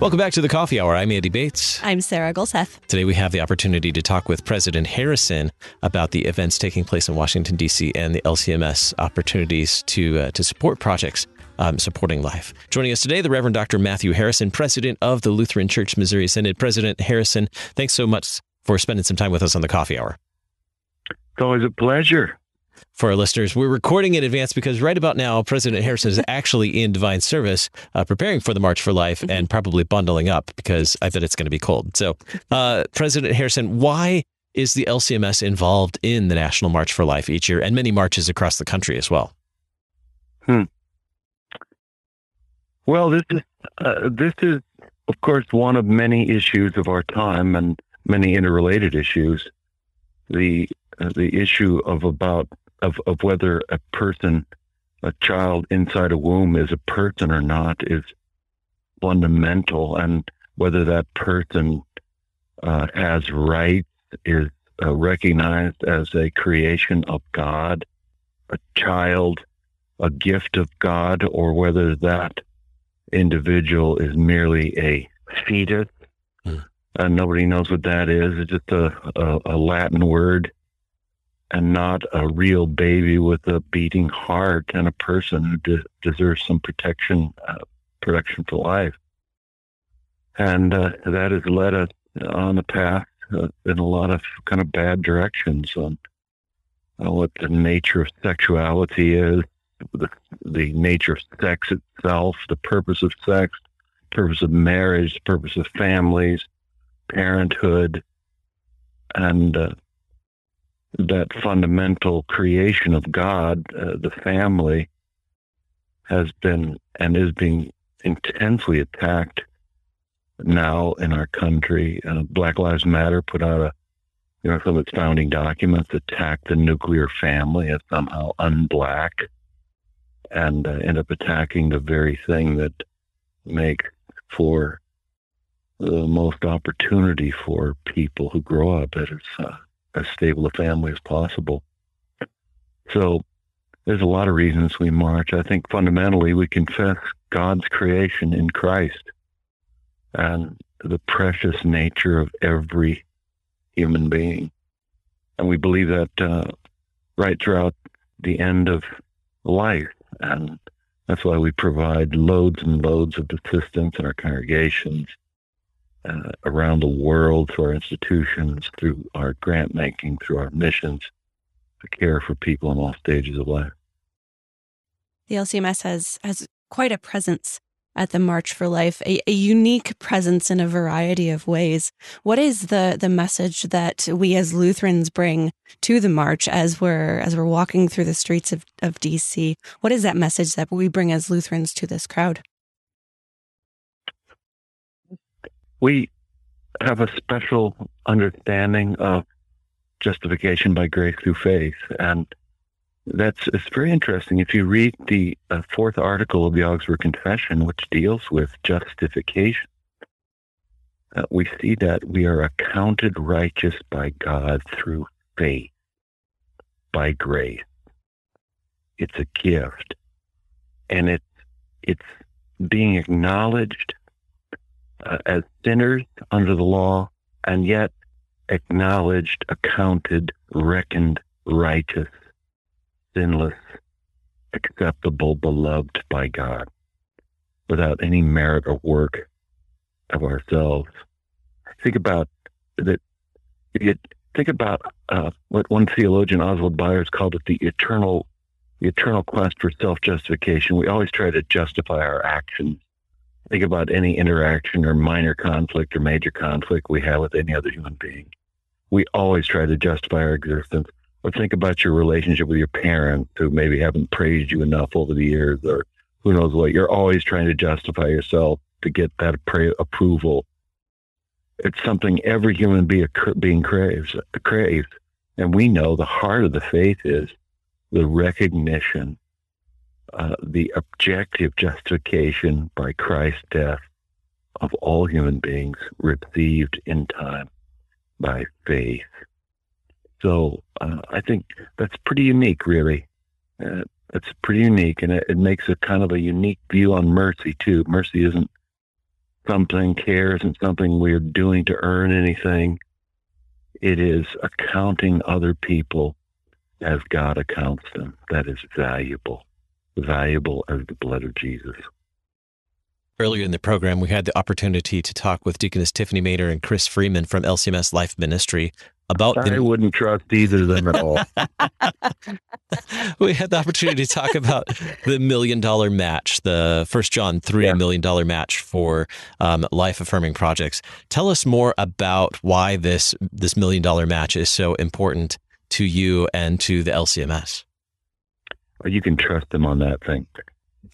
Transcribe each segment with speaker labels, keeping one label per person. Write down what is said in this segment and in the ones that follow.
Speaker 1: Welcome back to the Coffee Hour. I'm Andy Bates.
Speaker 2: I'm Sarah Gulseth.
Speaker 1: Today we have the opportunity to talk with President Harrison about the events taking place in Washington D.C. and the LCMS opportunities to uh, to support projects um, supporting life. Joining us today, the Reverend Dr. Matthew Harrison, President of the Lutheran Church Missouri Synod. President Harrison, thanks so much for spending some time with us on the Coffee Hour.
Speaker 3: It's always a pleasure
Speaker 1: for our listeners. We're recording in advance because right about now, President Harrison is actually in divine service, uh, preparing for the March for Life and probably bundling up because I bet it's going to be cold. So, uh, President Harrison, why is the LCMS involved in the National March for Life each year and many marches across the country as well?
Speaker 3: Hmm. Well, this is uh, this is of course one of many issues of our time and many interrelated issues. The uh, the issue of about of, of whether a person, a child inside a womb is a person or not is fundamental, and whether that person uh, has rights is uh, recognized as a creation of God, a child, a gift of God, or whether that individual is merely a fetus. Mm. And nobody knows what that is. It's just a, a, a Latin word and not a real baby with a beating heart and a person who de- deserves some protection, uh, protection for life. And uh, that has led us on a path uh, in a lot of kind of bad directions on what the nature of sexuality is, the, the nature of sex itself, the purpose of sex, purpose of marriage, the purpose of families, parenthood, and uh, that fundamental creation of God, uh, the family, has been and is being intensely attacked now in our country. Uh, Black Lives Matter put out a, you know, some of its founding documents attack the nuclear family as somehow unblack and uh, end up attacking the very thing that makes for the most opportunity for people who grow up as as stable a family as possible. So there's a lot of reasons we march. I think fundamentally we confess God's creation in Christ and the precious nature of every human being. And we believe that uh, right throughout the end of life. And that's why we provide loads and loads of assistance in our congregations uh, around the world through our institutions, through our grant making, through our missions to care for people in all stages of life.
Speaker 2: The LCMS has has quite a presence at the March for Life, a, a, unique presence in a variety of ways. What is the the message that we as Lutherans bring to the march as we're as we're walking through the streets of, of DC? What is that message that we bring as Lutherans to this crowd?
Speaker 3: We have a special understanding of justification by grace through faith. And that's it's very interesting. If you read the uh, fourth article of the Augsburg Confession, which deals with justification, uh, we see that we are accounted righteous by God through faith, by grace. It's a gift, and it's it's being acknowledged uh, as sinners under the law, and yet acknowledged, accounted, reckoned righteous, sinless, acceptable, beloved by God, without any merit or work of ourselves. Think about that. Think about uh, what one theologian, Oswald Byers, called it the eternal, the eternal quest for self-justification. We always try to justify our actions Think about any interaction or minor conflict or major conflict we have with any other human being. We always try to justify our existence. Or think about your relationship with your parents who maybe haven't praised you enough over the years or who knows what. You're always trying to justify yourself to get that approval. It's something every human being craves, craves. And we know the heart of the faith is the recognition uh, the objective justification by Christ's death of all human beings received in time by faith. So uh, I think that's pretty unique, really. Uh, that's pretty unique, and it, it makes a kind of a unique view on mercy too. Mercy isn't something, care isn't something we're doing to earn anything. It is accounting other people as God accounts them. That is valuable, valuable as the blood of Jesus.
Speaker 1: Earlier in the program, we had the opportunity to talk with Deaconess Tiffany Manor and Chris Freeman from LCMS Life Ministry about
Speaker 3: I
Speaker 1: the.
Speaker 3: wouldn't trust either of them at all.
Speaker 1: we had the opportunity to talk about the million dollar match, the First John three
Speaker 3: Yeah.
Speaker 1: million dollar match for um, life affirming projects. Tell us more about why this this million dollar match is so important to you and to the LCMS.
Speaker 3: Or you can trust them on that thing.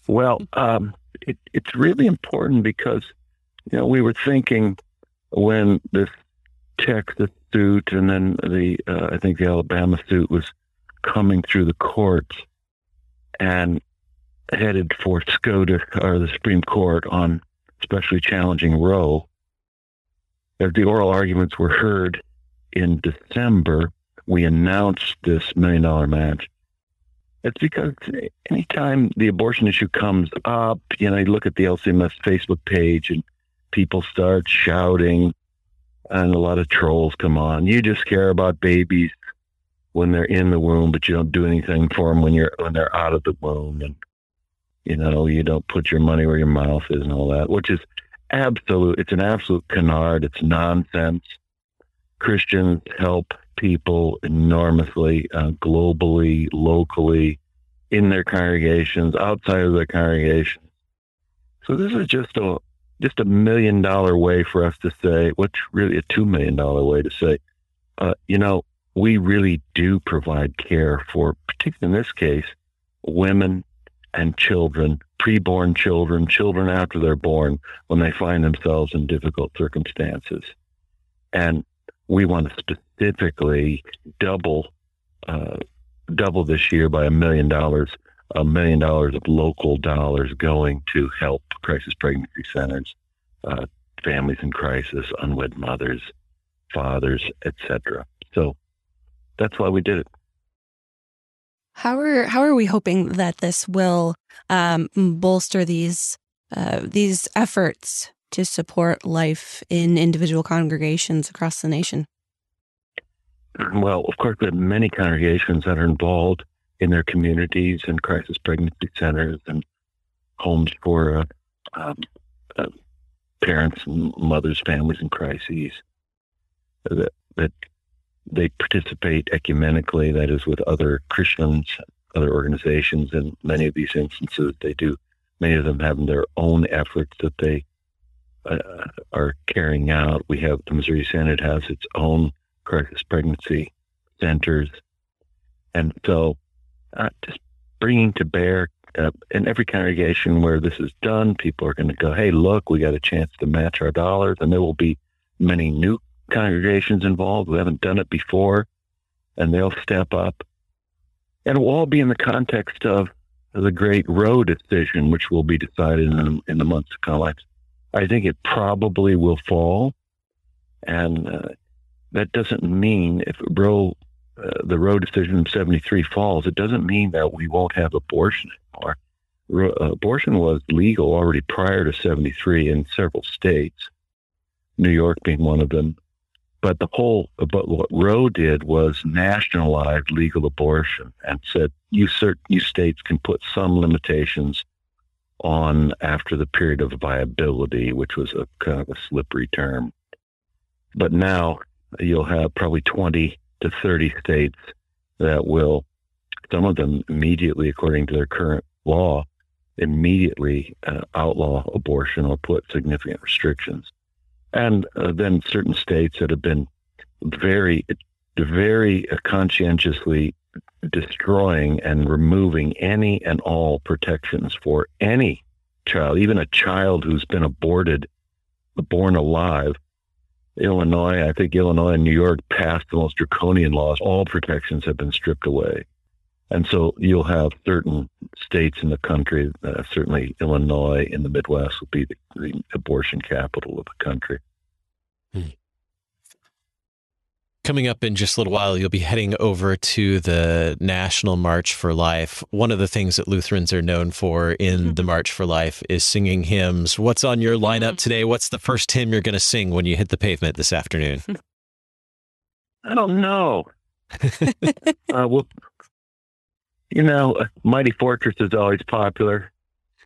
Speaker 3: Well, um, it, it's really important because you know we were thinking when this Texas suit and then the uh, I think the Alabama suit was coming through the courts and headed for SCOTUS or the Supreme Court on especially challenging Roe. As the oral arguments were heard in December, we announced this million dollar match. It's because anytime the abortion issue comes up, you know, you look at the LCMS Facebook page and people start shouting and a lot of trolls come on. You just care about babies when they're in the womb, but you don't do anything for them when you're when they're out of the womb, and you know you don't put your money where your mouth is and all that, which is absolute. It's an absolute canard. It's nonsense. Christians help people enormously, uh, globally, locally, in their congregations, outside of their congregations. So this is just a just a million dollar way for us to say, what's really a two million dollar way to say, uh, you know, we really do provide care for, particularly in this case, women and children, preborn children, children after they're born, when they find themselves in difficult circumstances. And we want to specifically double, uh, double this year by a million dollars, a million dollars of local dollars going to help crisis pregnancy centers, uh, families in crisis, unwed mothers, fathers, etc. So that's why we did it.
Speaker 2: How are how are we hoping that this will um, bolster these uh, these efforts to support life in individual congregations across the nation?
Speaker 3: Well, of course, we have many congregations that are involved in their communities and crisis pregnancy centers and homes for uh, um, uh, parents, and mothers, families in crises. That, that they participate ecumenically, that is, with other Christians, other organizations. In many of these instances, they do. Many of them have their own efforts that they uh, are carrying out. We have the Missouri Synod has its own crisis pregnancy centers, and so uh, just bringing to bear uh, in every congregation where this is done, people are going to go, "Hey, look, we got a chance to match our dollars," and there will be many new congregations involved who haven't done it before, and they'll step up, and it will all be in the context of the great Roe decision, which will be decided in, in the months to come. I, I think it probably will fall, and uh, that doesn't mean if Roe, uh, the Roe decision in '73 falls, it doesn't mean that we won't have abortion anymore. Ro- uh, abortion was legal already prior to '73 in several states, New York being one of them. But the whole, but what Roe did was nationalize legal abortion and said you certain you states can put some limitations on after the period of viability, which was a kind of a slippery term. But now you'll have probably 20 to 30 states that will, some of them immediately, according to their current law, immediately uh, outlaw abortion or put significant restrictions. And uh, then certain states that have been very, very conscientiously destroying and removing any and all protections for any child, even a child who's been aborted, born alive. Illinois, I think Illinois and New York passed the most draconian laws. All protections have been stripped away. And so you'll have certain states in the country, uh, certainly Illinois in the Midwest will be the, the abortion capital of the country.
Speaker 1: Coming up in just a little while, you'll be heading over to the National March for Life. One of the things that Lutherans are known for in the March for Life is singing hymns. What's on your lineup today? What's the first hymn you're going to sing when you hit the pavement this afternoon?
Speaker 3: I don't know. uh, well, you know, Mighty Fortress is always popular.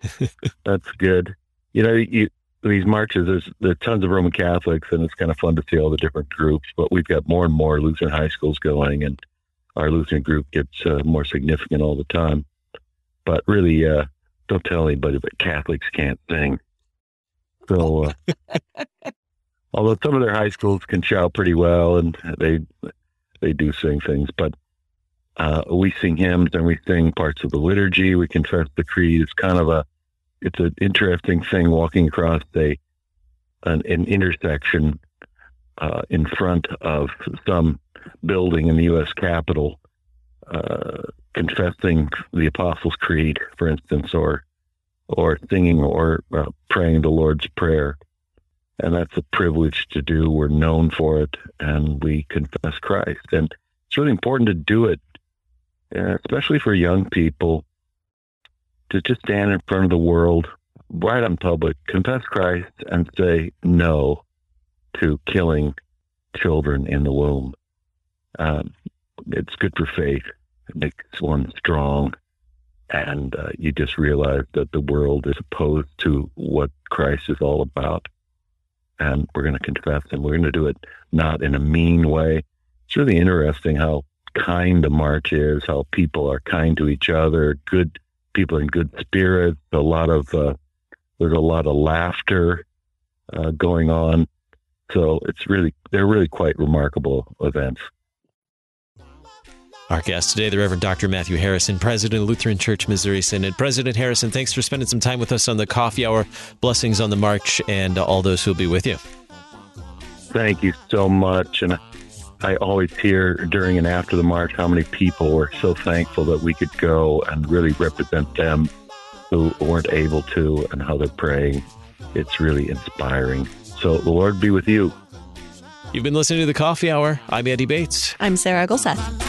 Speaker 3: That's good. You know, you, these marches, there's, there's tons of Roman Catholics, and it's kind of fun to see all the different groups. But we've got more and more Lutheran high schools going, and our Lutheran group gets uh, more significant all the time. But really, uh, don't tell anybody, but Catholics can't sing. So, uh, although some of their high schools can shout pretty well, and they they do sing things, but uh, we sing hymns and we sing parts of the liturgy. We confess the creed. It's kind of a it's an interesting thing walking across a an, an intersection uh, in front of some building in the U.S. Capitol, uh, confessing the Apostles' Creed, for instance, or or singing or uh, praying the Lord's Prayer, and that's a privilege to do. We're known for it, and we confess Christ, and it's really important to do it, uh, especially for young people to just stand in front of the world, right on public, confess Christ, and say no to killing children in the womb. Um, it's good for faith. It makes one strong. And uh, you just realize that the world is opposed to what Christ is all about. And we're going to confess, and we're going to do it not in a mean way. It's really interesting how kind the march is, how people are kind to each other, good people in good spirits. A lot of uh, there's a lot of laughter uh, going on. So it's really they're really quite remarkable events.
Speaker 1: Our guest today, the Reverend Dr. Matthew Harrison, President of Lutheran Church Missouri Synod. President Harrison, thanks for spending some time with us on the coffee hour. Blessings on the march and all those who'll be with you.
Speaker 3: Thank you so much. And I always hear during and after the march how many people were so thankful that we could go and really represent them who weren't able to and how they're praying. It's really inspiring. So the Lord be with you.
Speaker 1: You've been listening to the Coffee Hour. I'm Andy Bates.
Speaker 2: I'm Sarah Gulseth.